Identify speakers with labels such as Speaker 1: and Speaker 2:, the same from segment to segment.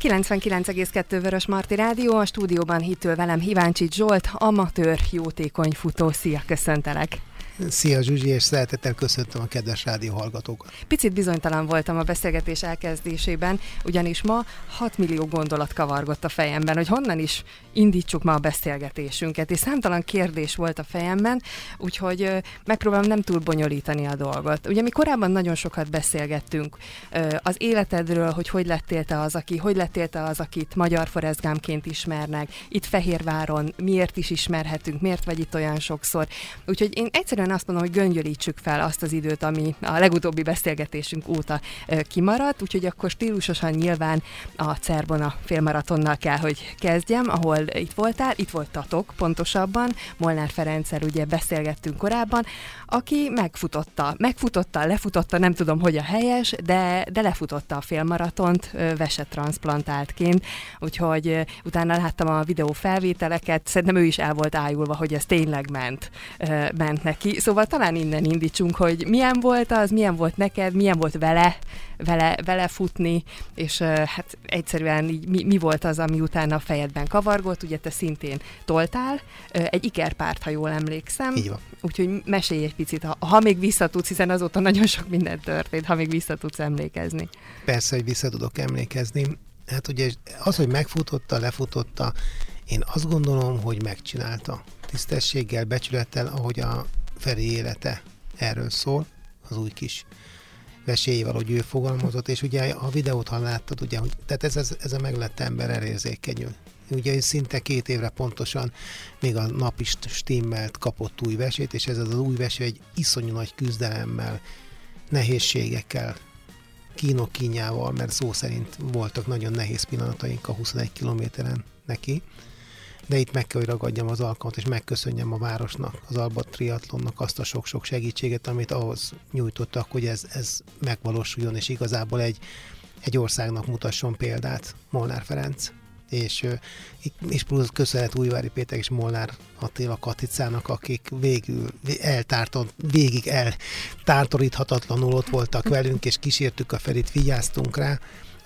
Speaker 1: 99,2 Vörös Marti Rádió, a stúdióban hitől velem Híváncsi Zsolt, amatőr jótékony futó. Szia, köszöntelek!
Speaker 2: Szia Zsuzsi, és szeretettel köszöntöm a kedves rádió hallgatókat.
Speaker 1: Picit bizonytalan voltam a beszélgetés elkezdésében, ugyanis ma 6 millió gondolat kavargott a fejemben, hogy honnan is indítsuk ma a beszélgetésünket, és számtalan kérdés volt a fejemben, úgyhogy megpróbálom nem túl bonyolítani a dolgot. Ugye mi korábban nagyon sokat beszélgettünk az életedről, hogy hogy lettél te az, aki, hogy lettél te az, akit magyar forezgámként ismernek, itt Fehérváron, miért is ismerhetünk, miért vagy itt olyan sokszor. Úgyhogy én egyszerűen egyszerűen azt mondom, hogy göngyölítsük fel azt az időt, ami a legutóbbi beszélgetésünk óta kimaradt, úgyhogy akkor stílusosan nyilván a Cerbona félmaratonnal kell, hogy kezdjem, ahol itt voltál, itt voltatok pontosabban, Molnár Ferenccel ugye beszélgettünk korábban, aki megfutotta, megfutotta, lefutotta, nem tudom, hogy a helyes, de, de lefutotta a félmaratont vesetranszplantáltként, úgyhogy utána láttam a videó felvételeket, szerintem ő is el volt ájulva, hogy ez tényleg ment, ment neki, Szóval talán innen indítsunk, hogy milyen volt az, milyen volt neked, milyen volt vele, vele, vele futni, és hát egyszerűen így, mi, mi volt az, ami utána a fejedben kavargott, ugye te szintén toltál, egy ikerpárt, ha jól emlékszem.
Speaker 2: Így van.
Speaker 1: Úgyhogy mesélj egy picit, ha, ha még visszatudsz, hiszen azóta nagyon sok minden történt, ha még visszatudsz emlékezni.
Speaker 2: Persze, hogy vissza tudok emlékezni. Hát ugye az, hogy megfutotta, lefutotta, én azt gondolom, hogy megcsinálta. Tisztességgel, becsülettel, ahogy a Feri élete erről szól, az új kis vesélyével, hogy ő fogalmazott, és ugye a videót, ha láttad, ugye, hogy, tehát ez, ez, ez a meglett ember elérzékenyül. Ugye szinte két évre pontosan még a nap is stimmelt, kapott új vesét, és ez az, új veső egy iszonyú nagy küzdelemmel, nehézségekkel, kínok kínjával, mert szó szerint voltak nagyon nehéz pillanataink a 21 kilométeren neki de itt meg kell, hogy ragadjam az alkalmat, és megköszönjem a városnak, az Alba Triatlonnak azt a sok-sok segítséget, amit ahhoz nyújtottak, hogy ez, ez megvalósuljon, és igazából egy, egy országnak mutasson példát Molnár Ferenc. És, és plusz köszönet Újvári Péter és Molnár Attila Katicának, akik végül eltártott, végig eltántoríthatatlanul ott voltak velünk, és kísértük a Ferit, vigyáztunk rá,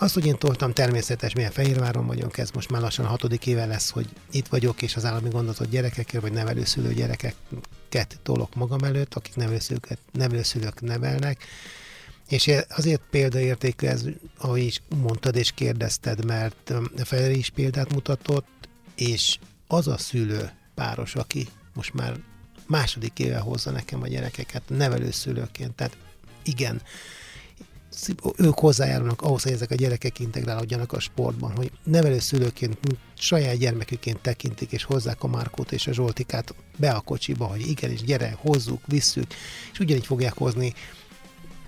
Speaker 2: azt, hogy én toltam természetes, milyen Fehérváron vagyunk, ez most már lassan a hatodik éve lesz, hogy itt vagyok, és az állami gondozott gyerekekkel, vagy nevelőszülő gyerekeket tolok magam előtt, akik nevelőszülőket, nevelőszülők nevelnek, és azért példaértékű ez, ahogy is mondtad és kérdezted, mert a Feri is példát mutatott, és az a szülő páros, aki most már második éve hozza nekem a gyerekeket nevelőszülőként, tehát igen, ők hozzájárulnak ahhoz, hogy ezek a gyerekek integrálódjanak a sportban, hogy nevelőszülőként, saját gyermeküként tekintik, és hozzák a Márkót és a Zsoltikát be a kocsiba, hogy igenis, gyere, hozzuk, visszük, és ugyanígy fogják hozni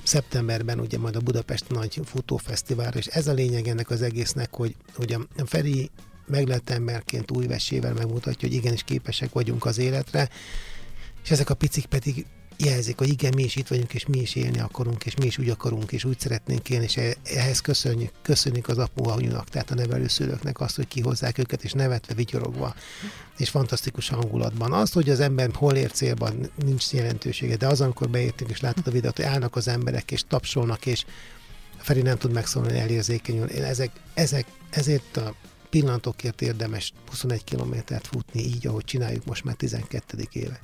Speaker 2: szeptemberben ugye majd a Budapest nagy futófesztiválra, és ez a lényeg ennek az egésznek, hogy, hogy a Feri meglett emberként új vesével megmutatja, hogy igenis képesek vagyunk az életre, és ezek a picik pedig jelzik, hogy igen, mi is itt vagyunk, és mi is élni akarunk, és mi is úgy akarunk, és úgy szeretnénk élni, és ehhez köszönjük, köszönjük az apu anyunak, tehát a nevelőszülőknek azt, hogy kihozzák őket, és nevetve, vigyorogva, és fantasztikus hangulatban. Az, hogy az ember hol ér célban, nincs jelentősége, de az, amikor beértünk, és látod a videót, hogy állnak az emberek, és tapsolnak, és Feri nem tud megszólni, elérzékenyül. Ezek, ezek, ezért a pillanatokért érdemes 21 kilométert futni így, ahogy csináljuk most már 12. éve.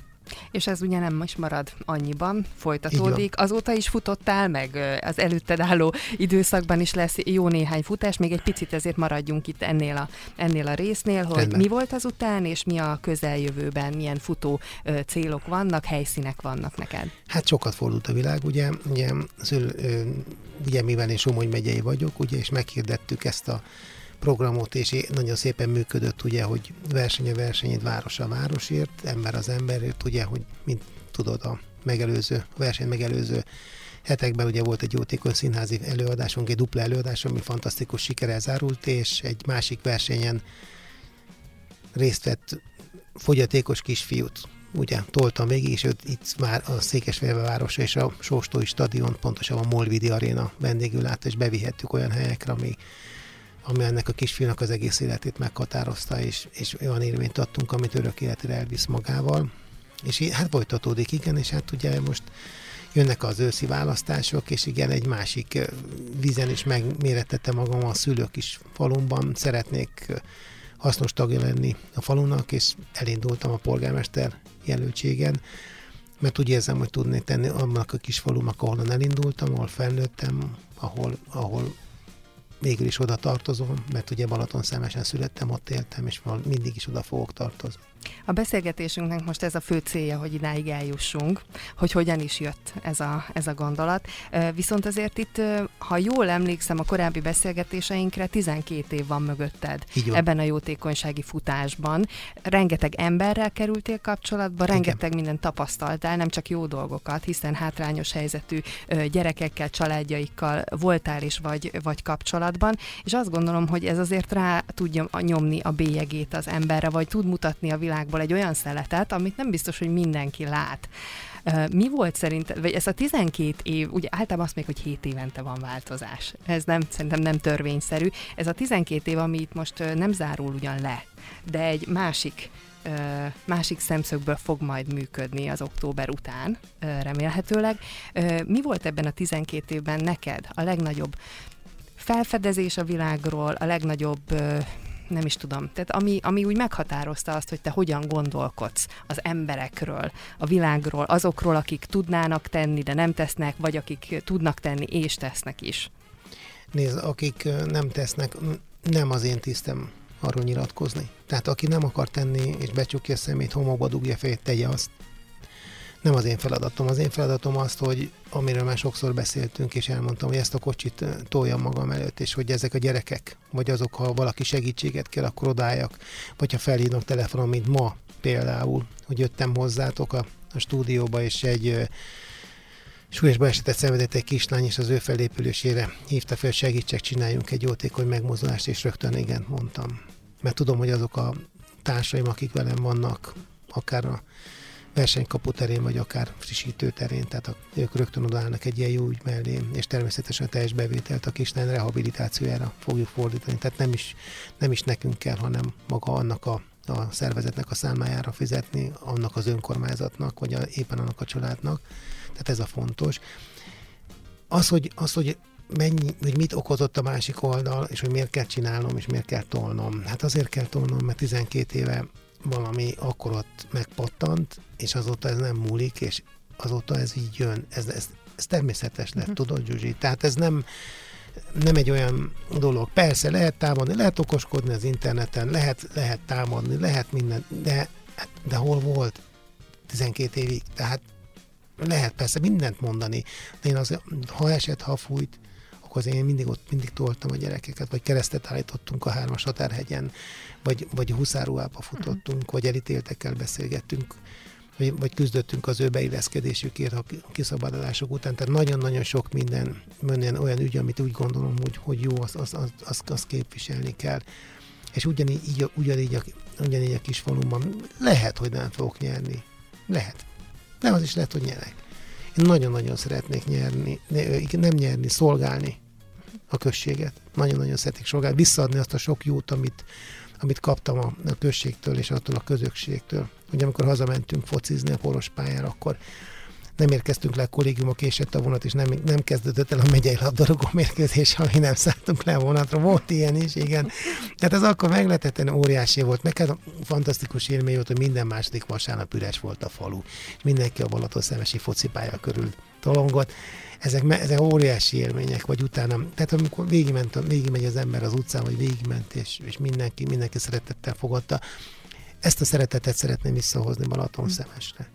Speaker 1: És ez ugye nem is marad annyiban, folytatódik. Azóta is futottál, meg az előtted álló időszakban is lesz jó néhány futás, még egy picit ezért maradjunk itt ennél a, ennél a résznél, hogy Rendben. mi volt azután, és mi a közeljövőben, milyen futó célok vannak, helyszínek vannak neked.
Speaker 2: Hát sokat fordult a világ, ugye, ugye, szül, ugye mivel én Somogy megyei vagyok, ugye, és meghirdettük ezt a programot, és nagyon szépen működött, ugye, hogy verseny a versenyét, város a városért, ember az emberért, ugye, hogy mint tudod, a megelőző, a verseny megelőző hetekben ugye volt egy jótékony színházi előadásunk, egy dupla előadás, ami fantasztikus sikerrel zárult, és egy másik versenyen részt vett fogyatékos kisfiút, ugye toltam végig, és őt itt már a Székesfehérvár városa és a Sóstói stadion, pontosabban a Molvidi Arena vendégül állt, és bevihettük olyan helyekre, ami ami ennek a kisfiúnak az egész életét meghatározta, és, és olyan élményt adtunk, amit örök életére elvisz magával. És hát folytatódik, igen, és hát ugye most jönnek az őszi választások, és igen, egy másik vízen is megméretette magam a szülők is falumban, szeretnék hasznos tagja lenni a falunak, és elindultam a polgármester jelöltségen, mert úgy érzem, hogy tudnék tenni annak a kis falunak, ahol elindultam, ahol felnőttem, ahol, ahol végül is oda tartozom, mert ugye Balaton szemesen születtem, ott éltem, és mindig is oda fogok tartozni.
Speaker 1: A beszélgetésünknek most ez a fő célja, hogy idáig eljussunk, hogy hogyan is jött ez a, ez a gondolat. Viszont azért itt, ha jól emlékszem a korábbi beszélgetéseinkre, 12 év van mögötted van. ebben a jótékonysági futásban. Rengeteg emberrel kerültél kapcsolatba, Igen. rengeteg minden tapasztaltál, nem csak jó dolgokat, hiszen hátrányos helyzetű gyerekekkel, családjaikkal voltál is vagy, vagy kapcsolatban, és azt gondolom, hogy ez azért rá tudja nyomni a bélyegét az emberre, vagy tud mutatni a világ világból egy olyan szeletet, amit nem biztos, hogy mindenki lát. Mi volt szerint, vagy ez a 12 év, ugye általában azt még, hogy 7 évente van változás. Ez nem, szerintem nem törvényszerű. Ez a 12 év, ami itt most nem zárul ugyan le, de egy másik másik szemszögből fog majd működni az október után, remélhetőleg. Mi volt ebben a 12 évben neked a legnagyobb felfedezés a világról, a legnagyobb nem is tudom, tehát ami, ami úgy meghatározta azt, hogy te hogyan gondolkodsz az emberekről, a világról, azokról, akik tudnának tenni, de nem tesznek, vagy akik tudnak tenni és tesznek is.
Speaker 2: Nézd, akik nem tesznek, nem az én tisztem arról nyilatkozni. Tehát aki nem akar tenni, és becsukja a szemét, homokba dugja fejét, tegye azt nem az én feladatom. Az én feladatom az, hogy amiről már sokszor beszéltünk, és elmondtam, hogy ezt a kocsit toljam magam előtt, és hogy ezek a gyerekek, vagy azok, ha valaki segítséget kell, akkor odáljak, vagy ha felhívnak telefonon, mint ma például, hogy jöttem hozzátok a, a stúdióba, és egy súlyos balesetet szenvedett egy kislány, és az ő felépülésére hívta fel, segítsek, csináljunk egy jótékony megmozdulást, és rögtön igen mondtam. Mert tudom, hogy azok a társaim, akik velem vannak, akár a versenykapu terén, vagy akár frissítő terén, tehát a, ők rögtön odaállnak egy ilyen jó ügy mellé, és természetesen a teljes bevételt a kislány rehabilitációjára fogjuk fordítani. Tehát nem is, nem is nekünk kell, hanem maga annak a, a szervezetnek a számájára fizetni, annak az önkormányzatnak, vagy a, éppen annak a családnak. Tehát ez a fontos. Az, hogy, az, hogy mennyi, hogy mit okozott a másik oldal, és hogy miért kell csinálnom, és miért kell tolnom. Hát azért kell tolnom, mert 12 éve valami akkor ott megpattant, és azóta ez nem múlik, és azóta ez így jön. Ez, ez, ez természetes lett, uh-huh. tudod, Zsuzsi? Tehát ez nem, nem egy olyan dolog. Persze lehet támadni, lehet okoskodni az interneten, lehet, lehet támadni, lehet minden, de, de hol volt 12 évig? Tehát lehet persze mindent mondani, de én az, ha esett, ha fújt, akkor én mindig ott mindig toltam a gyerekeket, vagy keresztet állítottunk a hármas határhegyen, vagy, vagy huszáruhába futottunk, uh-huh. vagy elítéltekkel beszélgettünk, vagy, vagy küzdöttünk az ő beilleszkedésükért a kiszabadulások után. Tehát nagyon-nagyon sok minden, minden olyan ügy, amit úgy gondolom, hogy, hogy jó, azt az, az, az, az képviselni kell. És ugyanígy, így, ugyanígy, a, ugyanígy a kis falumban lehet, hogy nem fogok nyerni. Lehet. De az is lehet, hogy nyerek. Én nagyon-nagyon szeretnék nyerni, nem nyerni, szolgálni a községet. Nagyon-nagyon szeretnék szolgálni, visszaadni azt a sok jót, amit, amit kaptam a, a községtől és attól a közösségtől. Ugye amikor hazamentünk focizni a poros pályára, akkor nem érkeztünk le a kollégiumok, késett a vonat, és nem, nem kezdődött el a megyei labdarúgó mérkőzés, ha mi nem szálltunk le a vonatra. Volt ilyen is, igen. Tehát ez akkor meglehetetlen óriási volt. Neked fantasztikus élmény volt, hogy minden második vasárnap üres volt a falu. Mindenki a Balaton szemesi focipálya körül tolongott. Ezek, ezek óriási élmények, vagy utána, tehát amikor végigment, végigmegy az ember az utcán, vagy végigment, és, és mindenki, mindenki szeretettel fogadta, ezt a szeretetet szeretném visszahozni Balaton szemesre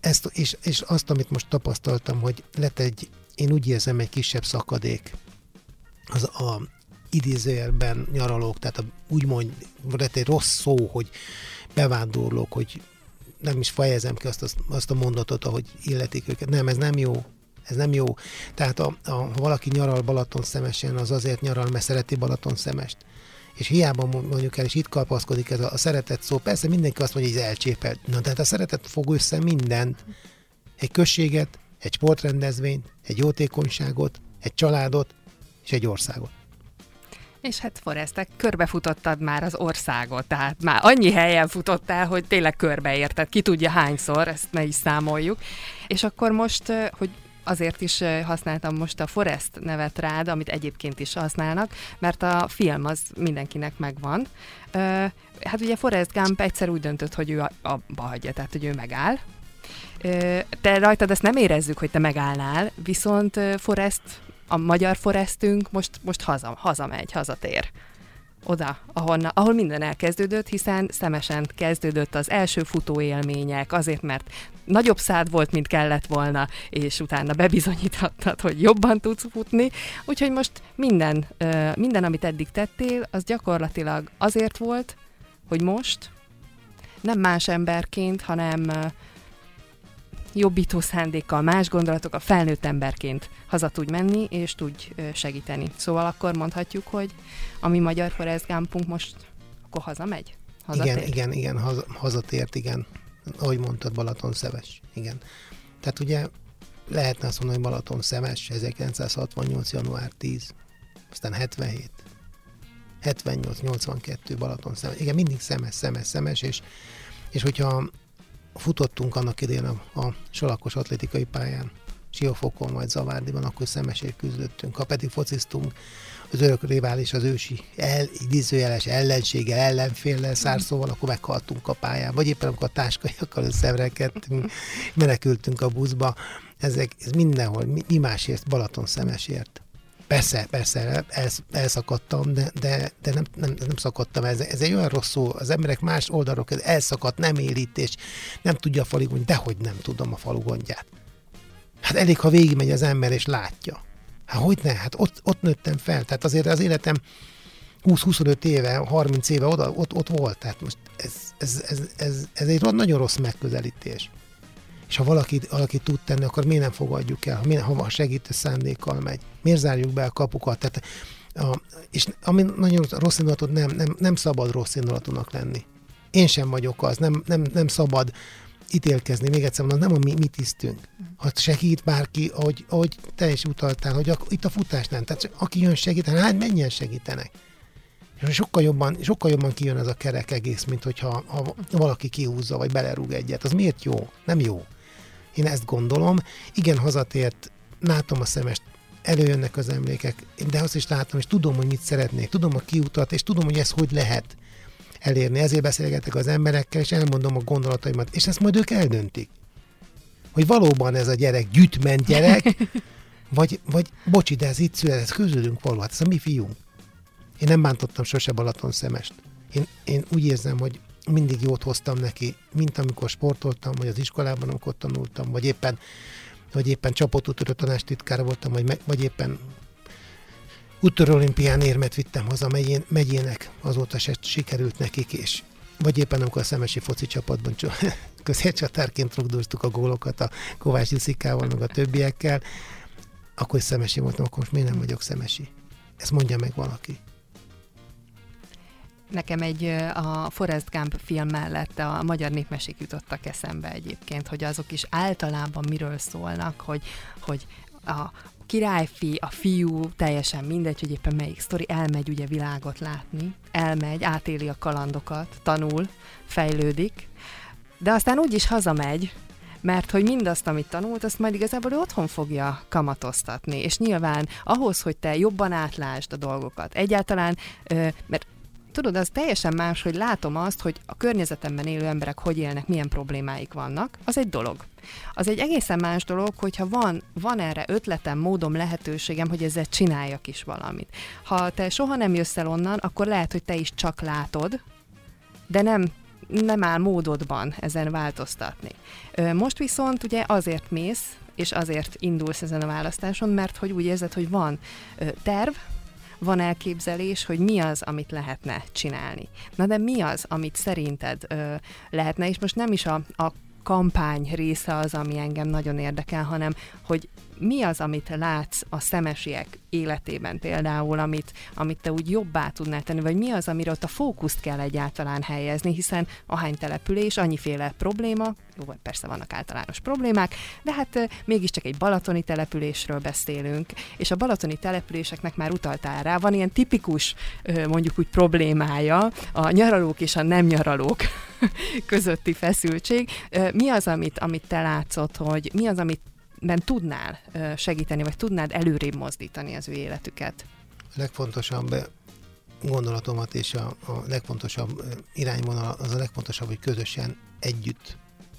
Speaker 2: ezt, és, és azt, amit most tapasztaltam, hogy lett egy, én úgy érzem, egy kisebb szakadék az a idézőjelben nyaralók, tehát a, úgymond lett egy rossz szó, hogy bevándorlók, hogy nem is fejezem ki azt, azt, azt a mondatot, ahogy illetik őket. Nem, ez nem jó. Ez nem jó. Tehát a, a, ha valaki nyaral Balaton szemesen, az azért nyaral, mert szereti Balaton szemest és hiába mondjuk el, és itt kapaszkodik ez a, a szeretet szó, persze mindenki azt mondja, hogy ez elcsépel. Na, tehát a szeretet fog össze mindent. Egy községet, egy sportrendezvényt, egy jótékonyságot, egy családot és egy országot.
Speaker 1: És hát Forestek, körbefutottad már az országot, tehát már annyi helyen futottál, hogy tényleg körbeérted, ki tudja hányszor, ezt ne is számoljuk. És akkor most, hogy azért is használtam most a Forest nevet rád, amit egyébként is használnak, mert a film az mindenkinek megvan. Hát ugye Forrest Gump egyszer úgy döntött, hogy ő abba hagyja, tehát hogy ő megáll. Te rajtad ezt nem érezzük, hogy te megállnál, viszont Forest, a magyar Forestünk most, most haza, hazamegy, hazatér oda, ahonna, ahol minden elkezdődött, hiszen szemesen kezdődött az első futóélmények, azért, mert nagyobb szád volt, mint kellett volna, és utána bebizonyíthattad, hogy jobban tudsz futni. Úgyhogy most minden, minden, amit eddig tettél, az gyakorlatilag azért volt, hogy most nem más emberként, hanem jobbító szándékkal, más gondolatok, a felnőtt emberként haza tudj menni, és tudj segíteni. Szóval akkor mondhatjuk, hogy a mi magyar Forrest most akkor hazamegy?
Speaker 2: Hazatért? Igen, igen, igen, haza, hazatért, igen. Ahogy mondtad, Balaton Szeves, igen. Tehát ugye lehetne azt mondani, hogy Balaton Szemes, 1968. január 10, aztán 77, 78, 82 Balaton Szemes. Igen, mindig szemes, szemes, szemes, és, és hogyha futottunk annak idején a, a salakos atlétikai pályán, Siófokon vagy Zavárdiban, akkor szemesért küzdöttünk. Ha pedig fociztunk, az örök rivális, az ősi el, idézőjeles ellenséggel, ellenféllel szárszóval, akkor meghaltunk a pályán. Vagy éppen amikor a táskaiakkal összevrekedtünk, menekültünk a buszba. Ezek, ez mindenhol, mi, mi másért, Balaton szemesért. Persze, persze, elszakadtam, de, de, de nem, nem, nem szakadtam. Ez, ez egy olyan rossz szó. Az emberek más oldalról elszakadt, nem élít, és nem tudja a falu de dehogy nem tudom a falu gondját. Hát elég, ha végigmegy az ember, és látja. Hát hogy ne? Hát ott, ott nőttem fel. Tehát azért az életem 20-25 éve, 30 éve oda, ott, ott volt. Tehát most ez, ez, ez, ez, ez egy nagyon rossz megközelítés. És ha valaki, valaki tud tenni, akkor miért nem fogadjuk el? Ha, miért, ha segítő szándékkal megy? Miért zárjuk be a kapukat? Tehát, a, és ami nagyon rossz indulatot nem, nem, nem szabad rossz indulatúnak lenni. Én sem vagyok az, nem, nem, nem szabad ítélkezni, még egyszer mondom, nem a mi, mi tisztünk. Ha segít bárki, ahogy, ahogy te is utaltál, hogy a, itt a futás nem. Tehát aki jön segíteni, hát mennyien segítenek. És sokkal jobban, sokkal jobban kijön ez a kerek egész, mint hogyha ha valaki kihúzza, vagy belerúg egyet. Az miért jó? Nem jó. Én ezt gondolom. Igen, hazatért, látom a szemest, előjönnek az emlékek, de azt is látom, és tudom, hogy mit szeretnék, tudom a kiutat, és tudom, hogy ez hogy lehet elérni. Ezért beszélgetek az emberekkel, és elmondom a gondolataimat, és ezt majd ők eldöntik. Hogy valóban ez a gyerek gyűjtment gyerek, vagy, vagy bocsi, de ez itt született, közülünk való, hát ez a mi fiunk. Én nem bántottam sose Balaton szemest. Én, én úgy érzem, hogy mindig jót hoztam neki, mint amikor sportoltam, vagy az iskolában, amikor tanultam, vagy éppen, vagy éppen csapatútörő tanástitkára voltam, vagy, vagy éppen úttörő olimpián érmet vittem haza megyén, megyének, azóta se sikerült nekik, és vagy éppen amikor a szemesi foci csapatban középcsatárként rugdóztuk a gólokat a Kovács Iszikával, meg a többiekkel, akkor is szemesi voltam, akkor most miért nem vagyok szemesi? Ezt mondja meg valaki.
Speaker 1: Nekem egy a Forrest Gump film mellett a magyar népmesék jutottak eszembe egyébként, hogy azok is általában miről szólnak, hogy, hogy a királyfi, a fiú, teljesen mindegy, hogy éppen melyik sztori, elmegy ugye világot látni, elmegy, átéli a kalandokat, tanul, fejlődik, de aztán úgy is hazamegy, mert hogy mindazt, amit tanult, azt majd igazából otthon fogja kamatoztatni. És nyilván ahhoz, hogy te jobban átlásd a dolgokat, egyáltalán, mert tudod, az teljesen más, hogy látom azt, hogy a környezetemben élő emberek hogy élnek, milyen problémáik vannak, az egy dolog. Az egy egészen más dolog, hogyha van, van erre ötletem, módom, lehetőségem, hogy ezzel csináljak is valamit. Ha te soha nem jössz el onnan, akkor lehet, hogy te is csak látod, de nem nem áll módodban ezen változtatni. Most viszont ugye azért mész, és azért indulsz ezen a választáson, mert hogy úgy érzed, hogy van terv, van elképzelés, hogy mi az, amit lehetne csinálni. Na de mi az, amit szerinted ö, lehetne, és most nem is a, a kampány része az, ami engem nagyon érdekel, hanem hogy mi az, amit látsz a szemesiek életében például, amit, amit te úgy jobbá tudnál tenni, vagy mi az, amire ott a fókuszt kell egyáltalán helyezni, hiszen ahány település, annyiféle probléma, jó, persze vannak általános problémák, de hát mégiscsak egy balatoni településről beszélünk, és a balatoni településeknek már utaltál rá, van ilyen tipikus mondjuk úgy problémája, a nyaralók és a nem nyaralók közötti feszültség. Mi az, amit, amit te látszott, hogy mi az, amit ben tudnál segíteni, vagy tudnád előrébb mozdítani az ő életüket?
Speaker 2: A legfontosabb gondolatomat és a, a legfontosabb irányvonal az a legfontosabb, hogy közösen együtt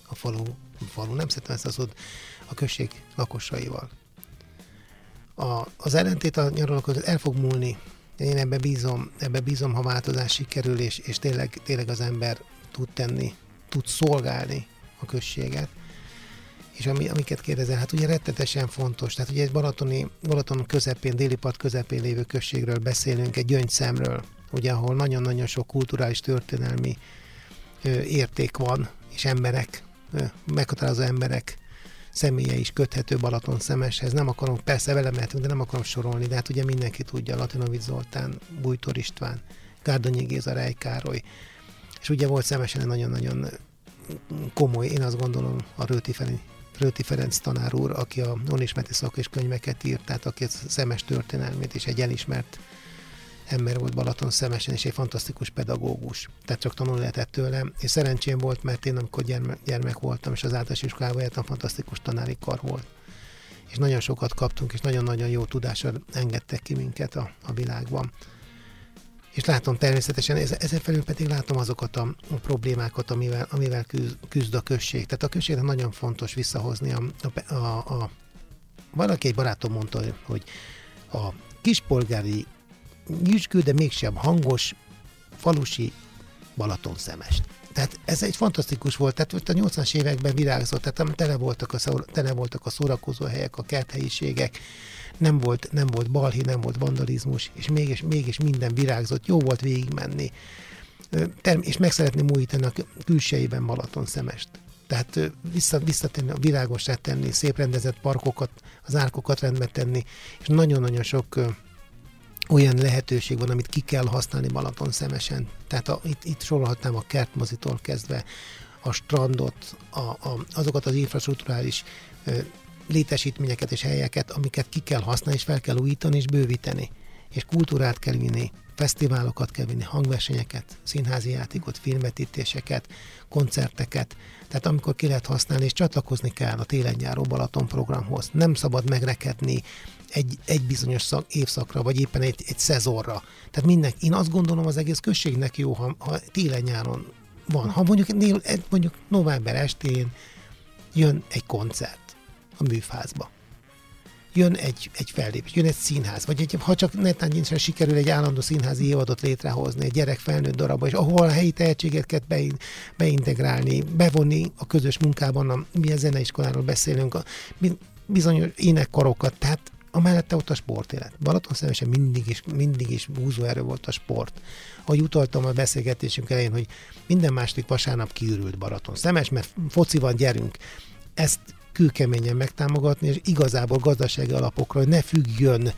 Speaker 2: a falu, falu nem szeretem ezt az a község lakosaival. A, az ellentét a nyaralók el fog múlni. Én ebbe bízom, ebbe bízom, ha változás sikerül, és, és tényleg, tényleg az ember tud tenni, tud szolgálni a községet és ami, amiket kérdezel, hát ugye rettetesen fontos, tehát ugye egy Balatoni, Balaton közepén, déli part közepén lévő községről beszélünk, egy gyöngyszemről, ugye ahol nagyon-nagyon sok kulturális, történelmi ö, érték van, és emberek, ö, meghatározó emberek személye is köthető Balaton szemeshez. Nem akarom, persze vele mehetünk, de nem akarom sorolni, de hát ugye mindenki tudja, Latinovic Zoltán, Bújtor István, Gárdonyi Géza, Rej Károly, és ugye volt szemesen nagyon-nagyon komoly, én azt gondolom, a Rőti Röti Ferenc tanár úr, aki a onismereti szak és könyveket írt, tehát aki a szemes történelmét és egy elismert ember volt Balaton szemesen, és egy fantasztikus pedagógus. Tehát csak tanulni lehetett tőle, és szerencsém volt, mert én amikor gyermek, gyermek voltam, és az általános iskolában jártam, fantasztikus tanári kar volt. És nagyon sokat kaptunk, és nagyon-nagyon jó tudással engedtek ki minket a, a világban és látom természetesen, ezen felül pedig látom azokat a, problémákat, amivel, amivel küzd, a község. Tehát a községnek nagyon fontos visszahozni a, a, a, a valaki egy barátom mondta, hogy a kispolgári nyüzsgő, de mégsem hangos falusi Balaton szemest. Tehát ez egy fantasztikus volt, tehát ott a 80-as években virágzott, tehát tele voltak a, tele voltak a szórakozó helyek, a kerthelyiségek, nem volt, nem volt balhi, nem volt vandalizmus, és mégis, mégis minden virágzott, jó volt végigmenni. És meg szeretném újítani a külsejében Balaton szemest. Tehát vissza, visszatenni, a világosra tenni, szép rendezett parkokat, az árkokat rendbe tenni, és nagyon-nagyon sok olyan lehetőség van, amit ki kell használni Balaton szemesen. Tehát a, itt, itt sorolhatnám a kertmozitól kezdve a strandot, a, a, azokat az infrastruktúrális létesítményeket és helyeket, amiket ki kell használni, és fel kell újítani és bővíteni. És kultúrát kell vinni, fesztiválokat kell vinni, hangversenyeket, színházi játékot, filmvetítéseket, koncerteket. Tehát amikor ki lehet használni, és csatlakozni kell a télen-nyáró Balaton programhoz. Nem szabad megrekedni egy, egy bizonyos szak, évszakra, vagy éppen egy, egy szezonra. Tehát minden, én azt gondolom, az egész községnek jó, ha, ha télen-nyáron van. Ha mondjuk, mondjuk november estén jön egy koncert, a műfázba. Jön egy, egy fellépés, jön egy színház, vagy egy, ha csak netán nincsen sikerül egy állandó színházi évadot létrehozni, egy gyerek felnőtt darabba, és ahol a helyi tehetségeket beintegrálni, bevonni a közös munkában, a, mi a zeneiskoláról beszélünk, a, bizonyos énekkarokat, tehát amellette ott a sportélet. Balaton szemesen mindig is, mindig is erő volt a sport. Ahogy utaltam a beszélgetésünk elején, hogy minden második vasárnap kiürült Balaton szemes, mert foci van, gyerünk. Ezt kőkeményen megtámogatni, és igazából gazdasági alapokra, hogy ne függjön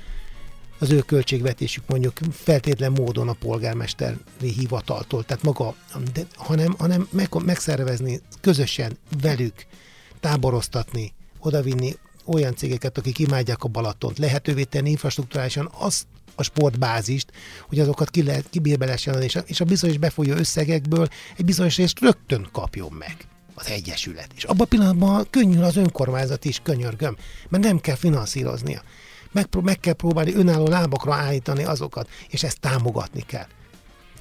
Speaker 2: az ő költségvetésük mondjuk feltétlen módon a polgármesteri hivataltól, tehát maga, de, hanem, hanem meg, megszervezni közösen velük, táboroztatni, odavinni olyan cégeket, akik imádják a Balatont, lehetővé tenni infrastruktúrálisan azt a sportbázist, hogy azokat ki lehet, kibírbe lehessen, és a, és a bizonyos befolyó összegekből egy bizonyos részt rögtön kapjon meg az Egyesület. És abban a pillanatban könnyű az önkormányzat is, könyörgöm, mert nem kell finanszíroznia. Meg, meg kell próbálni önálló lábakra állítani azokat, és ezt támogatni kell.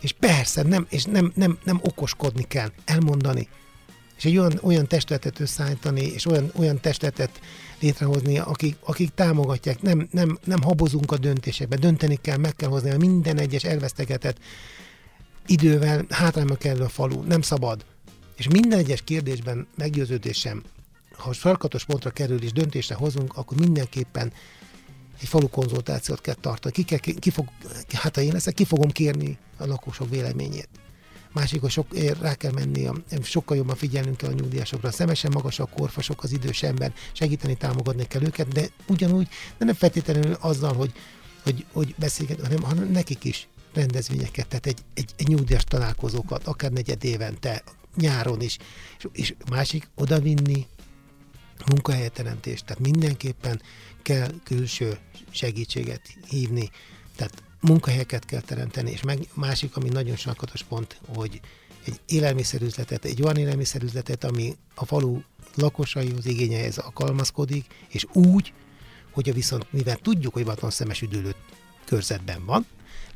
Speaker 2: És persze, nem, és nem, nem, nem okoskodni kell, elmondani. És egy olyan, olyan testületet összeállítani, és olyan, olyan testületet létrehozni, akik, akik támogatják, nem, nem, nem habozunk a döntésekbe, dönteni kell, meg kell hozni, mert minden egyes elvesztegetett idővel hátrányba kell a falu, nem szabad. És minden egyes kérdésben meggyőződésem, ha sarkatos pontra kerül és döntésre hozunk, akkor mindenképpen egy falu konzultációt kell tartani. Ki, kell, ki fog, hát ha én leszek, ki fogom kérni a lakosok véleményét. Másik, hogy sok, rá kell menni, a, sokkal jobban figyelnünk kell a nyugdíjasokra. Szemesen magas a korfasok, az idős ember, segíteni, támogatni kell őket, de ugyanúgy, de nem feltétlenül azzal, hogy, hogy, hogy beszélget, hanem, hanem nekik is rendezvényeket, tehát egy, egy, egy nyugdíjas találkozókat, akár negyed évente, nyáron is, és, és másik odavinni munkahelyteremtést, tehát mindenképpen kell külső segítséget hívni, tehát munkahelyeket kell teremteni, és meg, másik, ami nagyon sarkatos pont, hogy egy élelmiszerüzletet, egy olyan élelmiszerüzletet, ami a falu lakosaihoz igényeihez alkalmazkodik, és úgy, hogy a viszont, mivel tudjuk, hogy szemes üdülő körzetben van,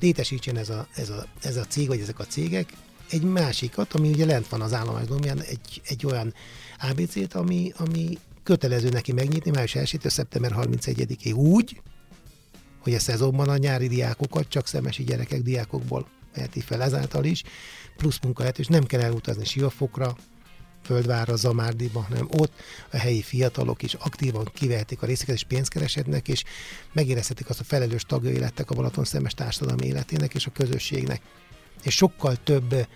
Speaker 2: létesítsen ez a, ez, a, ez a cég, vagy ezek a cégek egy másikat, ami ugye lent van az állomásdomján, egy, egy olyan ABC-t, ami, ami kötelező neki megnyitni május 1 szeptember 31-ig úgy, hogy a szezonban a nyári diákokat csak szemesi gyerekek diákokból veheti fel ezáltal is, plusz munka és nem kell elutazni Siófokra, Földvárra, Zamárdiba, hanem ott a helyi fiatalok is aktívan kivehetik a részeket, és pénzt keresednek, és megérezhetik azt a felelős tagjai lettek a Balaton szemes társadalmi életének és a közösségnek. És sokkal több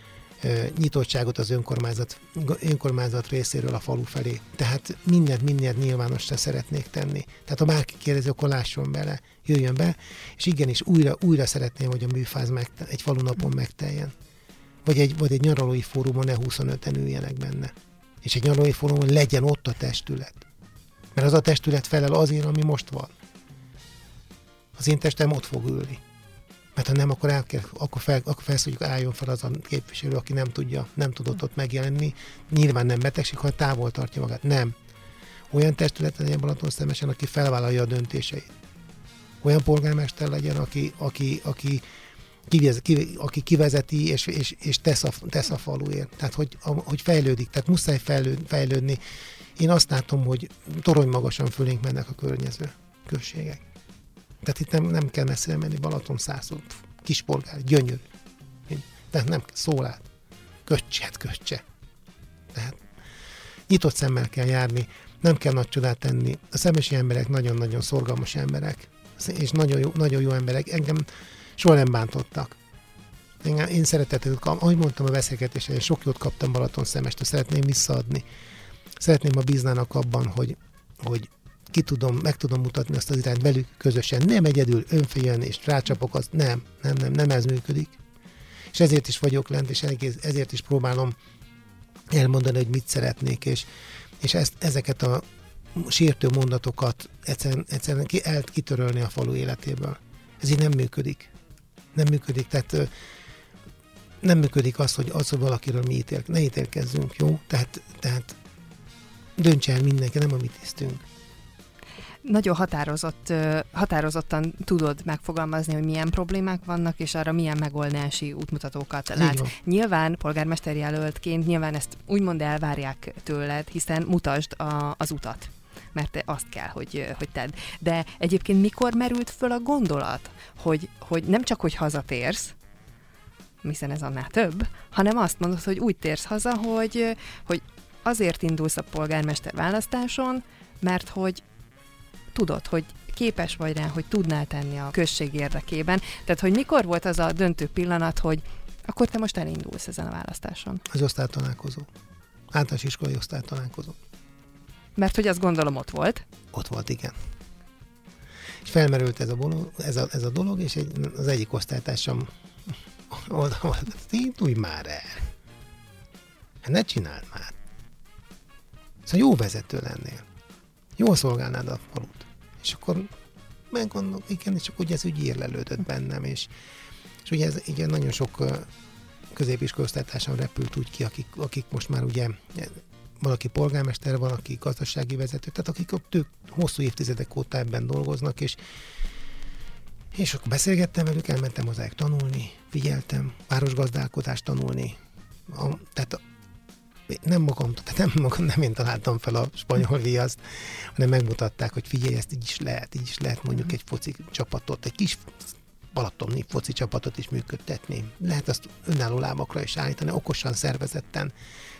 Speaker 2: nyitottságot az önkormányzat, önkormányzat részéről a falu felé. Tehát mindent, mindent nyilvánosra szeretnék tenni. Tehát ha bárki kérdezi, akkor lásson bele, jöjjön be, és igenis újra, újra szeretném, hogy a műfáz meg, egy falunapon megteljen. Vagy egy, vagy egy nyaralói fórumon ne 25-en üljenek benne. És egy nyaralói fórumon legyen ott a testület. Mert az a testület felel azért, ami most van. Az én testem ott fog ülni. Mert ha nem, akkor, el kell, akkor, fel, akkor felszóljuk, álljon fel az a képviselő, aki nem tudja, nem tudott ott megjelenni. Nyilván nem betegség, ha távol tartja magát. Nem. Olyan testület legyen Balaton szemesen, aki felvállalja a döntéseit. Olyan polgármester legyen, aki, aki, aki, kivez, ki, aki kivezeti és, és, és tesz, a, tesz a faluért. Tehát, hogy, hogy fejlődik. Tehát muszáj fejlőd, fejlődni. Én azt látom, hogy torony magasan fölénk mennek a környező községek. Tehát itt nem, nem kell messzire menni, Balaton szászol, kispolgár, gyönyörű. Tehát nem szólát. Köccset, köccse. Tehát nyitott szemmel kell járni, nem kell nagy csodát tenni. A szemesi emberek nagyon-nagyon szorgalmas emberek, és nagyon jó, nagyon jó emberek. Engem soha nem bántottak. Engem, én szeretettel, ahogy mondtam a beszélgetésen, sok jót kaptam Balaton szemest, szeretném visszaadni. Szeretném, ha bíznának abban, hogy, hogy ki tudom, meg tudom mutatni azt az irányt velük közösen. Nem egyedül önfélyen és rácsapok, az nem, nem, nem, nem ez működik. És ezért is vagyok lent, és ezért is próbálom elmondani, hogy mit szeretnék, és, és ezt, ezeket a sértő mondatokat egyszerűen, egyszerűen ki, el, kitörölni a falu életéből. Ez így nem működik. Nem működik, tehát nem működik az, hogy az, hogy valakiről mi ítél, ne ítélkezzünk, jó? Tehát, tehát döntse el mindenki, nem a mi tisztünk
Speaker 1: nagyon határozott, határozottan tudod megfogalmazni, hogy milyen problémák vannak, és arra milyen megoldási útmutatókat látsz. Nyilván polgármester jelöltként nyilván ezt úgymond elvárják tőled, hiszen mutasd a, az utat mert te azt kell, hogy, hogy tedd. De egyébként mikor merült föl a gondolat, hogy, hogy nem csak, hogy hazatérsz, hiszen ez annál több, hanem azt mondod, hogy úgy térsz haza, hogy, hogy azért indulsz a polgármester választáson, mert hogy tudod, hogy képes vagy rá, hogy tudnál tenni a község érdekében. Tehát, hogy mikor volt az a döntő pillanat, hogy akkor te most elindulsz ezen a választáson?
Speaker 2: Az osztálytalálkozó. Általános iskolai osztálytalálkozó.
Speaker 1: Mert hogy azt gondolom ott volt.
Speaker 2: Ott volt, igen. És felmerült ez a, bolo, ez a, ez a dolog, és egy, az egyik osztálytársam oda volt, indulj már el. Hát ne csináld már. Szóval jó vezető lennél. Jól szolgálnád a falut. És akkor meggondolom, igen, és akkor ugye ez úgy érlelődött bennem, és, és ugye ez ugye nagyon sok középiskolosztálytársam repült úgy ki, akik, akik most már ugye valaki polgármester, valaki gazdasági vezető, tehát akik ott ők hosszú évtizedek óta ebben dolgoznak, és és akkor beszélgettem velük, elmentem hozzájuk tanulni, figyeltem, városgazdálkodást tanulni. A, tehát nem magam, tehát nem magam, nem én találtam fel a spanyol viaszt, hanem megmutatták, hogy figyelj, ezt így is lehet, így is lehet mondjuk egy foci csapatot, egy kis balatoni foci csapatot is működtetni. Lehet azt önálló lábakra is állítani, okosan, szervezetten,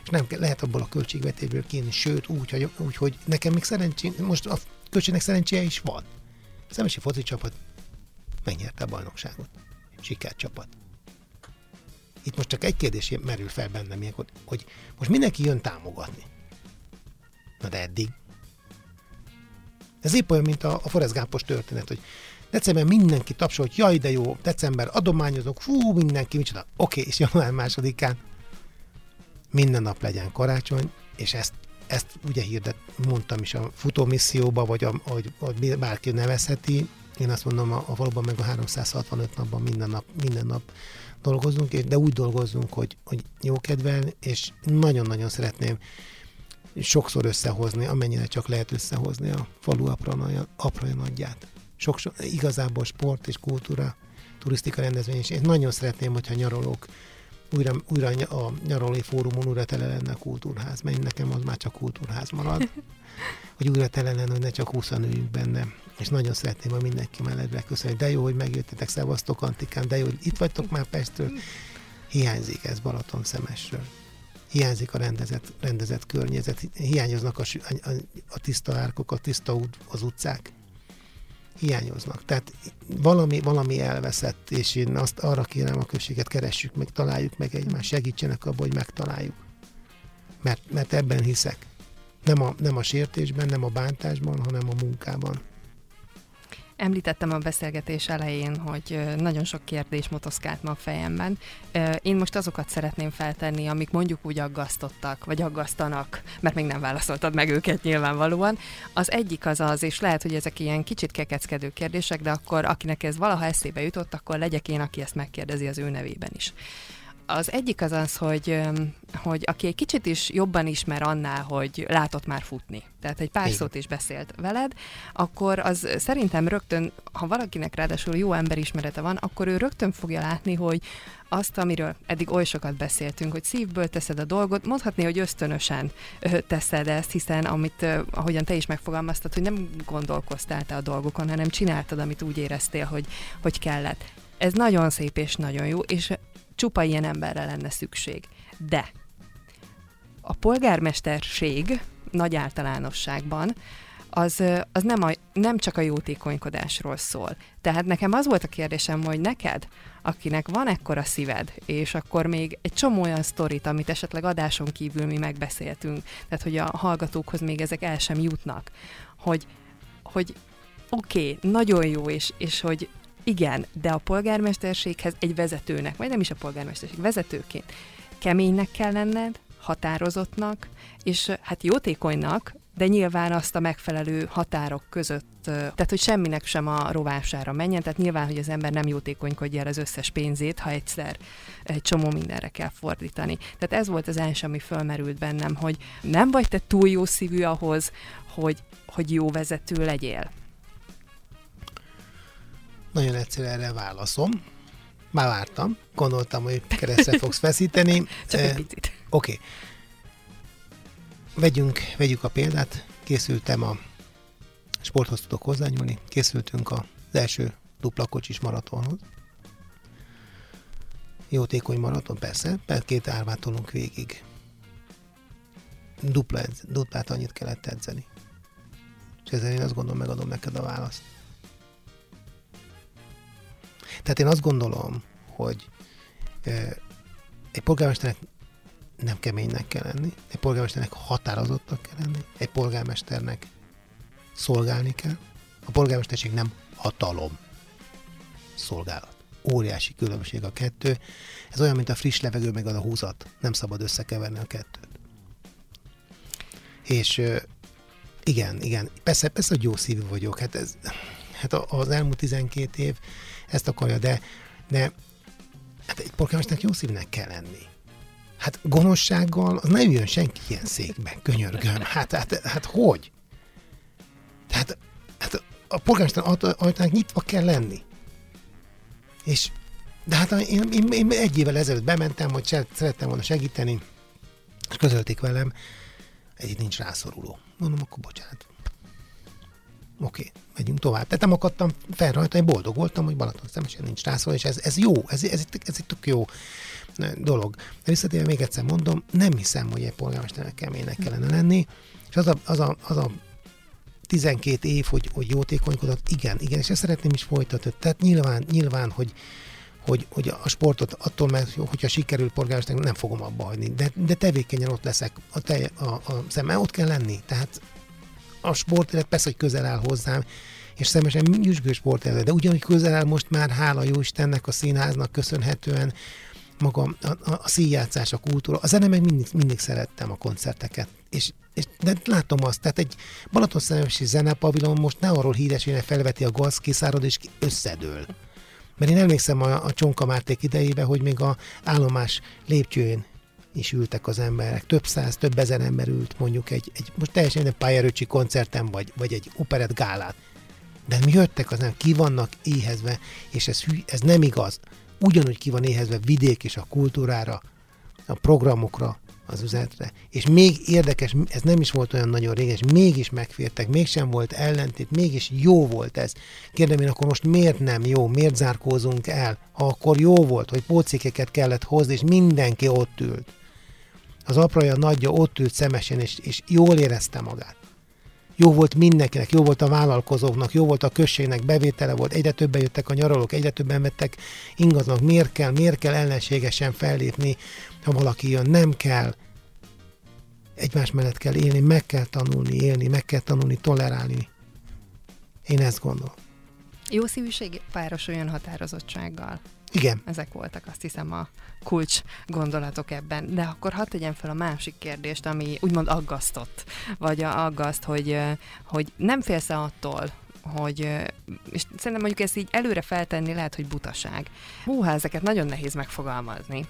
Speaker 2: és nem lehet abból a költségvetésből kínni, sőt, úgy, hogy, úgy, hogy nekem még szerencsé, most a költségnek szerencséje is van. A Szemesi foci csapat megnyerte a bajnokságot. Sikercsapat itt most csak egy kérdés merül fel bennem ilyenkor, hogy most mindenki jön támogatni. Na de eddig. Ez épp olyan, mint a, a Forrest Gumpos történet, hogy december mindenki tapsolt, jaj de jó, december adományozok, fú, mindenki, micsoda. Oké, és január másodikán minden nap legyen karácsony, és ezt, ezt ugye hirdet, mondtam is a futómisszióba, vagy a, vagy, vagy bárki nevezheti, én azt mondom, a, a valóban meg a 365 napban minden nap, minden nap dolgozunk, de úgy dolgozunk, hogy, hogy jókedvel, és nagyon-nagyon szeretném sokszor összehozni, amennyire csak lehet összehozni a falu apranja nagyját. Sok, sok, igazából sport és kultúra, turisztika rendezvény, és én nagyon szeretném, hogyha nyaralók újra, újra a nyaralói fórumon újra tele lenne a kultúrház, mert nekem az már csak kultúrház marad. hogy újra tele lenne, hogy ne csak 20 üljünk benne. És nagyon szeretném a mindenki mellett köszönni. De jó, hogy megjöttetek, szevasztok Antikán, de jó, hogy itt vagytok már Pestről. Hiányzik ez Balaton szemesről. Hiányzik a rendezett, rendezett környezet, hiányoznak a, a, a tiszta árkok, a tiszta út, az utcák hiányoznak. Tehát valami, valami elveszett, és én azt arra kérem a községet, keressük meg, találjuk meg egymást, segítsenek abban, hogy megtaláljuk. Mert, mert ebben hiszek. Nem a, nem a sértésben, nem a bántásban, hanem a munkában.
Speaker 1: Említettem a beszélgetés elején, hogy nagyon sok kérdés motoszkált ma a fejemben. Én most azokat szeretném feltenni, amik mondjuk úgy aggasztottak, vagy aggasztanak, mert még nem válaszoltad meg őket nyilvánvalóan. Az egyik az az, és lehet, hogy ezek ilyen kicsit kekeckedő kérdések, de akkor akinek ez valaha eszébe jutott, akkor legyek én, aki ezt megkérdezi az ő nevében is. Az egyik az az, hogy, hogy aki egy kicsit is jobban ismer annál, hogy látott már futni, tehát egy pár Igen. szót is beszélt veled, akkor az szerintem rögtön, ha valakinek ráadásul jó emberismerete van, akkor ő rögtön fogja látni, hogy azt, amiről eddig oly sokat beszéltünk, hogy szívből teszed a dolgot, mondhatni, hogy ösztönösen teszed ezt, hiszen amit, ahogyan te is megfogalmaztad, hogy nem gondolkoztál te a dolgokon, hanem csináltad, amit úgy éreztél, hogy, hogy kellett. Ez nagyon szép és nagyon jó, és csupa ilyen emberre lenne szükség. De a polgármesterség nagy általánosságban az, az nem, a, nem csak a jótékonykodásról szól. Tehát nekem az volt a kérdésem, hogy neked, akinek van ekkora szíved, és akkor még egy csomó olyan sztorit, amit esetleg adáson kívül mi megbeszéltünk, tehát hogy a hallgatókhoz még ezek el sem jutnak, hogy, hogy oké, okay, nagyon jó, és, és hogy igen, de a polgármesterséghez egy vezetőnek, vagy nem is a polgármesterség, vezetőként keménynek kell lenned, határozottnak, és hát jótékonynak, de nyilván azt a megfelelő határok között, tehát hogy semminek sem a rovására menjen, tehát nyilván, hogy az ember nem jótékonykodja el az összes pénzét, ha egyszer egy csomó mindenre kell fordítani. Tehát ez volt az első, ami fölmerült bennem, hogy nem vagy te túl jó szívű ahhoz, hogy, hogy jó vezető legyél.
Speaker 2: Nagyon egyszerű erre válaszom. Már vártam. Gondoltam, hogy keresztre fogsz feszíteni.
Speaker 1: Csak egy picit.
Speaker 2: Oké. Okay. Vegyünk, vegyük a példát. Készültem a sporthoz tudok hozzányúlni. Készültünk az első dupla kocsis maratonhoz. Jótékony maraton, persze, mert két árvát tolunk végig. Dupla, duplát annyit kellett edzeni. És ezzel én azt gondolom, megadom neked a választ. Tehát én azt gondolom, hogy egy polgármesternek nem keménynek kell lenni, egy polgármesternek határozottak kell lenni, egy polgármesternek szolgálni kell. A polgármesterség nem hatalom, szolgálat. Óriási különbség a kettő. Ez olyan, mint a friss levegő meg az a húzat. Nem szabad összekeverni a kettőt. És igen, igen, persze, persze, hogy jó szívű vagyok. Hát, ez, hát az elmúlt 12 év ezt akarja, de, de hát egy polgármesternek jó szívnek kell lenni. Hát gonoszsággal az nem jön senki ilyen székbe, könyörgöm. Hát, hát, hát hogy? Tehát hát a polgármester ajtának nyitva kell lenni. És de hát én, én, én egy évvel ezelőtt bementem, hogy szerettem volna segíteni, és közölték velem, egy nincs rászoruló. Mondom, akkor bocsánat, oké, okay, megyünk tovább. Tehát nem akadtam fel rajta, én boldog voltam, hogy Balaton szemesen nincs rászól, és ez, ez jó, ez, ez, ez egy tök jó dolog. De visszatérve még egyszer mondom, nem hiszem, hogy egy polgármesternek keménynek kellene lenni, és az a, az a, az a 12 év, hogy, hogy jótékonykodott, igen, igen, és ezt szeretném is folytatni. Tehát nyilván, nyilván hogy, hogy, hogy a sportot attól, mert hogyha sikerül polgárosnak, nem fogom abba hagyni, de, de tevékenyen ott leszek, a, te, a, a szemmel ott kell lenni, tehát a sport, persze, hogy közel áll hozzám, és szemesen nyüzsgő sport de ugyanúgy közel áll most már, hála jó Istennek, a színháznak köszönhetően, maga a, a, a színjátszás, a kultúra. A zene meg mindig, mindig szerettem a koncerteket. És, és de látom azt, tehát egy Balatonszeremesi zenepavilon most ne arról híres, hogy felveti a gaz, kiszárad és összedől. Mert én emlékszem a, a Csonka Márték idejébe, hogy még a állomás lépcsőjén is ültek az emberek. Több száz, több ezer ember ült mondjuk egy, egy most teljesen egy pályaröcsi koncerten, vagy, vagy egy operett gálát. De mi jöttek az nem, ki vannak éhezve, és ez, ez nem igaz ugyanúgy ki van éhezve vidék és a kultúrára, a programokra, az üzenetre. És még érdekes, ez nem is volt olyan nagyon réges, mégis megfértek, mégsem volt ellentét, mégis jó volt ez. Kérdem én, akkor most miért nem jó, miért zárkózunk el, ha akkor jó volt, hogy pócikeket kellett hozni, és mindenki ott ült. Az apraja nagyja ott ült szemesen, és, és jól érezte magát jó volt mindenkinek, jó volt a vállalkozóknak, jó volt a községnek, bevétele volt, egyre többen jöttek a nyaralók, egyre többen vettek ingaznak, miért kell, miért kell ellenségesen fellépni, ha valaki jön, nem kell, egymás mellett kell élni, meg kell tanulni élni, meg kell tanulni tolerálni. Én ezt gondolom.
Speaker 1: Jó szívűség párosuljon határozottsággal.
Speaker 2: Igen.
Speaker 1: Ezek voltak azt hiszem a kulcs gondolatok ebben. De akkor hadd tegyem fel a másik kérdést, ami úgymond aggasztott, vagy aggaszt, hogy, hogy nem félsz attól, hogy, és szerintem mondjuk ezt így előre feltenni lehet, hogy butaság. Húha, ezeket nagyon nehéz megfogalmazni.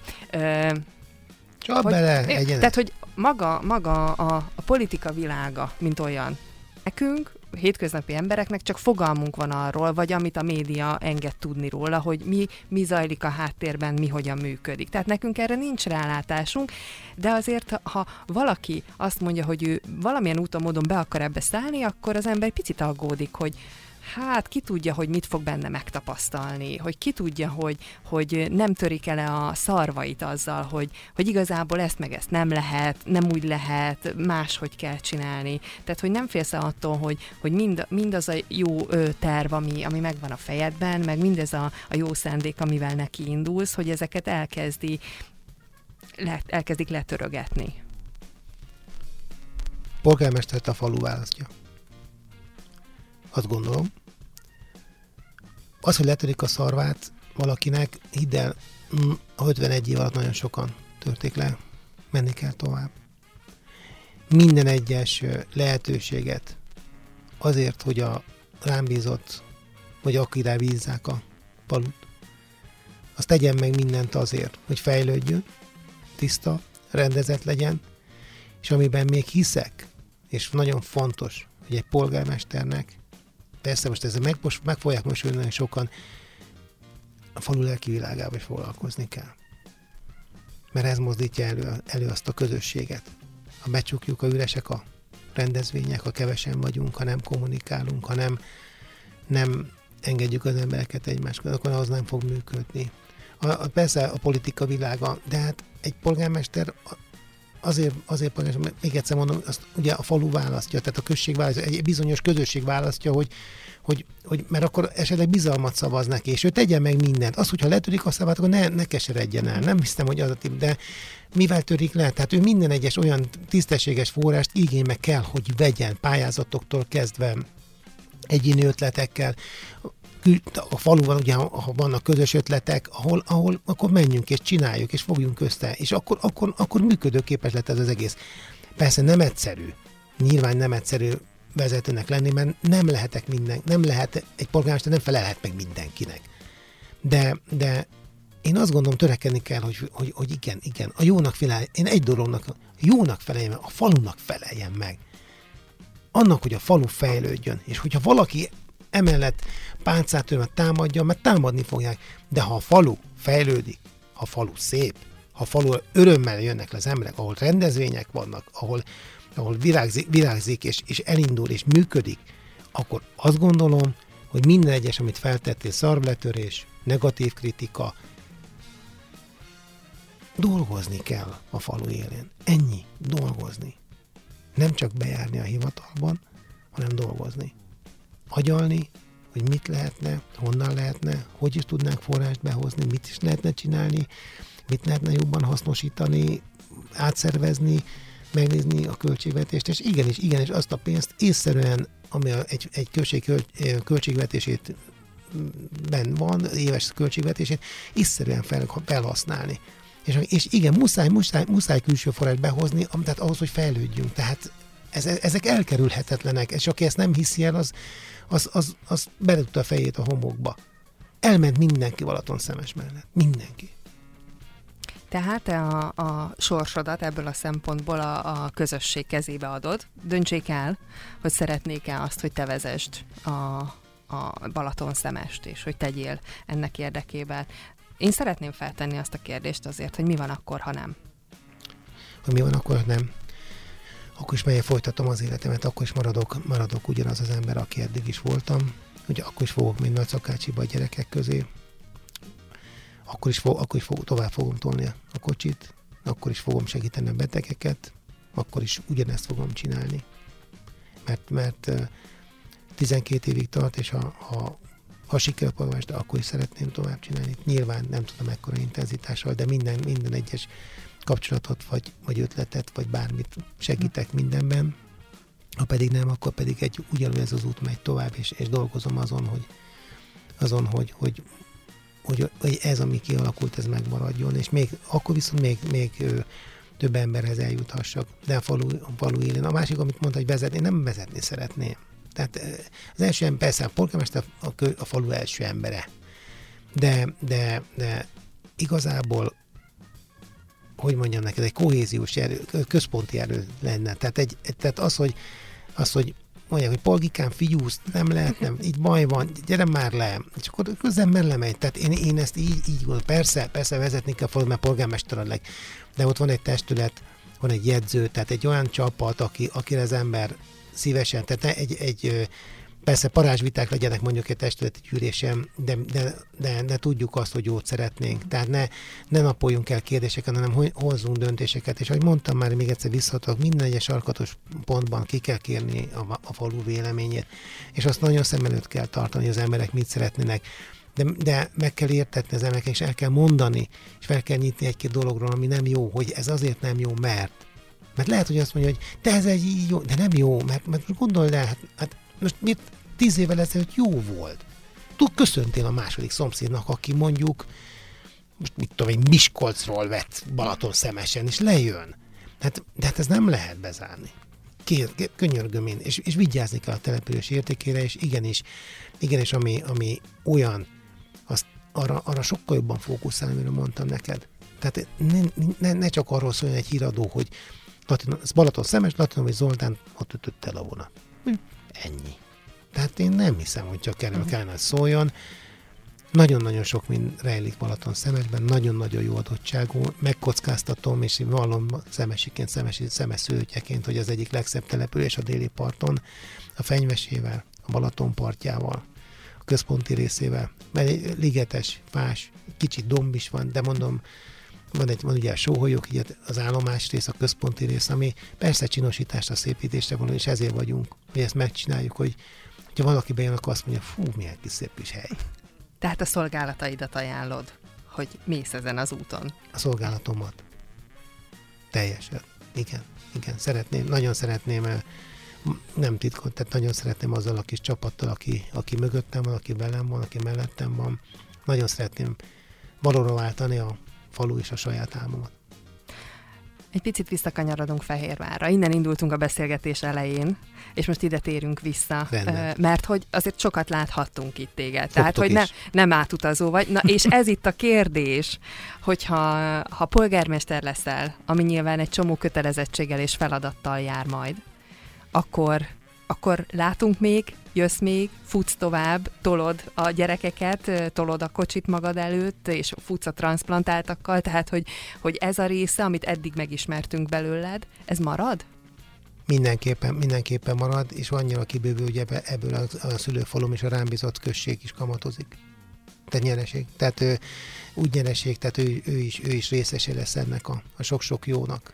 Speaker 2: Csak bele, egyenet.
Speaker 1: Tehát, hogy maga, maga a, a politika világa, mint olyan, nekünk hétköznapi embereknek csak fogalmunk van arról, vagy amit a média enged tudni róla, hogy mi, mi zajlik a háttérben, mi hogyan működik. Tehát nekünk erre nincs rálátásunk, de azért, ha valaki azt mondja, hogy ő valamilyen úton, módon be akar ebbe szállni, akkor az ember picit aggódik, hogy hát ki tudja, hogy mit fog benne megtapasztalni, hogy ki tudja, hogy, hogy nem törik el a szarvait azzal, hogy, hogy igazából ezt meg ezt nem lehet, nem úgy lehet, máshogy kell csinálni. Tehát, hogy nem félsz attól, hogy, hogy mind, mindaz a jó terv, ami, ami megvan a fejedben, meg mindez a, a jó szándék, amivel neki indulsz, hogy ezeket elkezdi, le, elkezdik letörögetni.
Speaker 2: Polgármestert a falu választja. Azt gondolom. Az, hogy letörik a szarvát valakinek, hidd el, mm, a 51 év alatt nagyon sokan törték le. Menni kell tovább. Minden egyes lehetőséget azért, hogy a rám bízott, vagy akire bízzák a palut, azt tegyen meg mindent azért, hogy fejlődjön, tiszta, rendezett legyen, és amiben még hiszek, és nagyon fontos, hogy egy polgármesternek persze most ezzel meg, most meg fogják mosolyogni sokan, a falu lelki világába is foglalkozni kell. Mert ez mozdítja elő, elő azt a közösséget. Ha becsukjuk a üresek a rendezvények, ha kevesen vagyunk, ha nem kommunikálunk, ha nem, nem engedjük az embereket egymás között, akkor az nem fog működni. A, a, persze a politika világa, de hát egy polgármester azért, azért még egyszer mondom, azt ugye a falu választja, tehát a község választja, egy bizonyos közösség választja, hogy, hogy, hogy mert akkor esetleg bizalmat szavaz neki, és ő tegye meg mindent. Az, hogyha letörik a szavát, akkor ne, ne keseredjen el. Nem hiszem, hogy az a tip, de mivel törik le? Tehát ő minden egyes olyan tisztességes forrást igénybe kell, hogy vegyen pályázatoktól kezdve egyéni ötletekkel, a faluban ugye, ha vannak közös ötletek, ahol, ahol akkor menjünk és csináljuk, és fogjunk össze, és akkor, akkor, akkor működőképes lett ez az egész. Persze nem egyszerű, nyilván nem egyszerű vezetőnek lenni, mert nem lehetek minden, nem lehet, egy polgármester nem felelhet meg mindenkinek. De, de én azt gondolom, törekedni kell, hogy, hogy, hogy igen, igen, a jónak feleljen, én egy dolognak, jónak feleljen meg, a falunak feleljen meg. Annak, hogy a falu fejlődjön, és hogyha valaki emellett páncát támadja, mert támadni fogják. De ha a falu fejlődik, ha a falu szép, ha a falu örömmel jönnek le az emberek, ahol rendezvények vannak, ahol, ahol virágzik, virágzik és, és elindul és működik, akkor azt gondolom, hogy minden egyes, amit feltettél, szarvletörés, negatív kritika, dolgozni kell a falu élén. Ennyi, dolgozni. Nem csak bejárni a hivatalban, hanem dolgozni agyalni, hogy mit lehetne, honnan lehetne, hogy is tudnánk forrást behozni, mit is lehetne csinálni, mit lehetne jobban hasznosítani, átszervezni, megnézni a költségvetést, és igenis, igenis azt a pénzt észszerűen, ami egy, egy költség, költségvetését ben van, éves költségvetését, észszerűen fel, felhasználni. És, és igen, muszáj, muszáj, muszáj külső forrás behozni, tehát ahhoz, hogy fejlődjünk. Tehát ez, ezek elkerülhetetlenek, és aki ezt nem hiszi el, az, az, az, az beledugta a fejét a homokba. Elment mindenki Balaton szemes mellett. Mindenki.
Speaker 1: Tehát te a, a sorsodat ebből a szempontból a, a közösség kezébe adod. Döntsék el, hogy szeretnék-e azt, hogy te vezesd a, a Balaton szemest, és hogy tegyél ennek érdekében. Én szeretném feltenni azt a kérdést azért, hogy mi van akkor, ha nem?
Speaker 2: Hogy mi van akkor, ha nem? Akkor is melyek folytatom az életemet, akkor is maradok, maradok ugyanaz az ember, aki eddig is voltam. Ugye akkor is fogok mind Szakácsiba a gyerekek közé. Akkor is, fog, akkor is fog, tovább fogom tolni a kocsit, akkor is fogom segíteni a betegeket, akkor is ugyanezt fogom csinálni. Mert, mert 12 évig tart, és ha, ha, ha sikerpolgás, de akkor is szeretném tovább csinálni. Nyilván nem tudom mekkora intenzitással, de minden, minden egyes kapcsolatot, vagy, vagy ötletet, vagy bármit segítek mindenben. Ha pedig nem, akkor pedig egy ugyanúgy ez az út megy tovább, és, és dolgozom azon, hogy, azon, hogy, hogy, hogy, hogy ez, ami kialakult, ez megmaradjon, és még, akkor viszont még, még több emberhez eljuthassak, de a falu, a falu élén. A másik, amit mondta, hogy vezetni, nem vezetni szeretném. Tehát az első ember, persze a polgármester a, a falu első embere, de, de, de igazából hogy mondjam neked, egy kohéziós erő, központi erő lenne. Tehát, egy, tehát az, hogy, az, hogy mondják, hogy polgikán fiúsz, nem lehet, nem, így baj van, gyere már le, és akkor az ember lemegy. Tehát én, én ezt így, így gondolom. Persze, persze vezetni kell falu, mert polgármester leg, de ott van egy testület, van egy jegyző, tehát egy olyan csapat, aki, akire az ember szívesen, tehát egy, egy persze parázsviták legyenek mondjuk egy testületi gyűlésen, de, de, de, de tudjuk azt, hogy jót szeretnénk. Tehát ne, ne napoljunk el kérdéseket, hanem hozzunk döntéseket. És ahogy mondtam már, még egyszer visszatok, minden egyes alkatos pontban ki kell kérni a, a falu véleményét, és azt nagyon szem előtt kell tartani, hogy az emberek mit szeretnének. De, de meg kell értetni az emberek, és el kell mondani, és fel kell nyitni egy-két dologról, ami nem jó, hogy ez azért nem jó, mert mert lehet, hogy azt mondja, hogy te ez egy jó, de nem jó, mert, mert most gondold el, hát, hát most mit tíz évvel ezelőtt jó volt. Tud köszöntél a második szomszédnak, aki mondjuk most mit tudom egy Miskolcról vett Balaton szemesen, és lejön. Hát, de hát ez nem lehet bezárni. Kér, könyörgöm én, és, és vigyázni kell a település értékére, és igenis, igenis ami, ami olyan, azt arra, arra sokkal jobban fókuszálni, amiről mondtam neked. Tehát ne, ne, ne csak arról szóljon egy híradó, hogy Latin, Balaton szemes, Latin, vagy Zoltán ott ütött el a vonat. Hm, ennyi. Tehát én nem hiszem, hogy csak erről uh-huh. kellene szóljon. Nagyon-nagyon sok mind rejlik Balaton szemesben, nagyon-nagyon jó adottságú, megkockáztatom, és én vallom szemesiként, szemesi, szemeszőtjeként, hogy az egyik legszebb település a déli parton, a fenyvesével, a Balaton partjával, a központi részével, mert egy ligetes, fás, kicsit domb is van, de mondom, van egy, van ugye a sóholyok, így az állomás rész, a központi rész, ami persze csinosításra, szépítésre van, és ezért vagyunk, hogy ezt megcsináljuk, hogy ha valaki bejön, akkor azt mondja, fú, milyen kis szép kis hely.
Speaker 1: Tehát a szolgálataidat ajánlod, hogy mész ezen az úton.
Speaker 2: A szolgálatomat. Teljesen. Igen, igen. Szeretném, nagyon szeretném, nem titkot, tehát nagyon szeretném azzal a kis csapattal, aki, aki mögöttem van, aki velem van, aki mellettem van. Nagyon szeretném valóra váltani a falu és a saját álmomat.
Speaker 1: Egy picit visszakanyarodunk Fehérvárra. Innen indultunk a beszélgetés elején, és most ide térünk vissza. Rendben. Mert hogy azért sokat láthattunk itt téged. Fogtok Tehát, hogy ne, nem átutazó vagy. Na, és ez itt a kérdés, hogyha ha polgármester leszel, ami nyilván egy csomó kötelezettséggel és feladattal jár majd, akkor, akkor látunk még jössz még, futsz tovább, tolod a gyerekeket, tolod a kocsit magad előtt, és futsz a transplantáltakkal, tehát hogy, hogy ez a része, amit eddig megismertünk belőled, ez marad?
Speaker 2: Mindenképpen, mindenképpen marad, és annyira kibővül, hogy ebből a, a szülőfalom és a rám bizott község is kamatozik. Tehát nyereség. Tehát ő, úgy nyereség, tehát ő, ő, is, ő is részese lesz ennek a, a sok-sok jónak.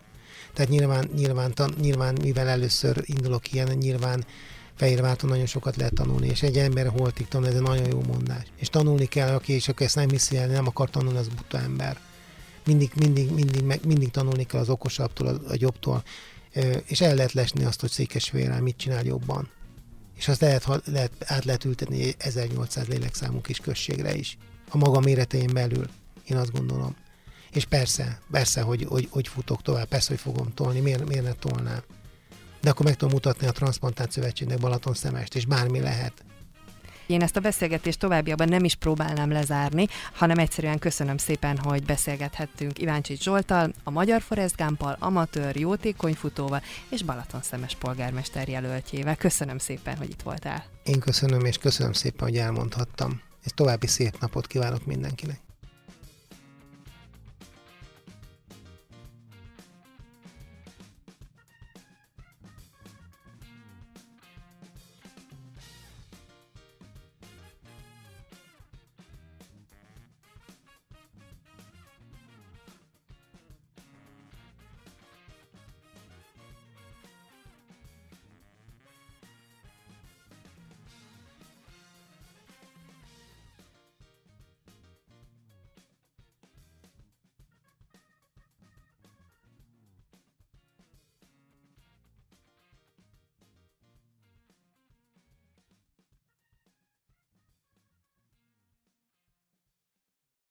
Speaker 2: Tehát nyilván, nyilván, nyilván, mivel először indulok ilyen, nyilván Fehérvárton nagyon sokat lehet tanulni, és egy ember holtig tanul, ez egy nagyon jó mondás. És tanulni kell, aki, és aki ezt nem hiszi el, nem akar tanulni, az buta ember. Mindig, mindig, mindig, mindig, mindig tanulni kell az okosabbtól, a, a jobbtól, és el lehet lesni azt, hogy Székesfehérvár mit csinál jobban. És azt lehet, lehet, át lehet ültetni 1800 lélekszámú kis községre is. A maga méretein belül, én azt gondolom. És persze, persze, hogy, hogy, hogy futok tovább, persze, hogy fogom tolni, miért, miért ne tolnám. De akkor meg tudom mutatni a Transplantált Szövetségnek Balaton szemest, és bármi lehet.
Speaker 1: Én ezt a beszélgetést továbbiakban nem is próbálnám lezárni, hanem egyszerűen köszönöm szépen, hogy beszélgethettünk Iváncsics Zsoltal, a Magyar Forest Gumpal, amatőr, jótékony futóval és Balaton szemes polgármester jelöltjével. Köszönöm szépen, hogy itt voltál.
Speaker 2: Én köszönöm, és köszönöm szépen, hogy elmondhattam. És további szép napot kívánok mindenkinek.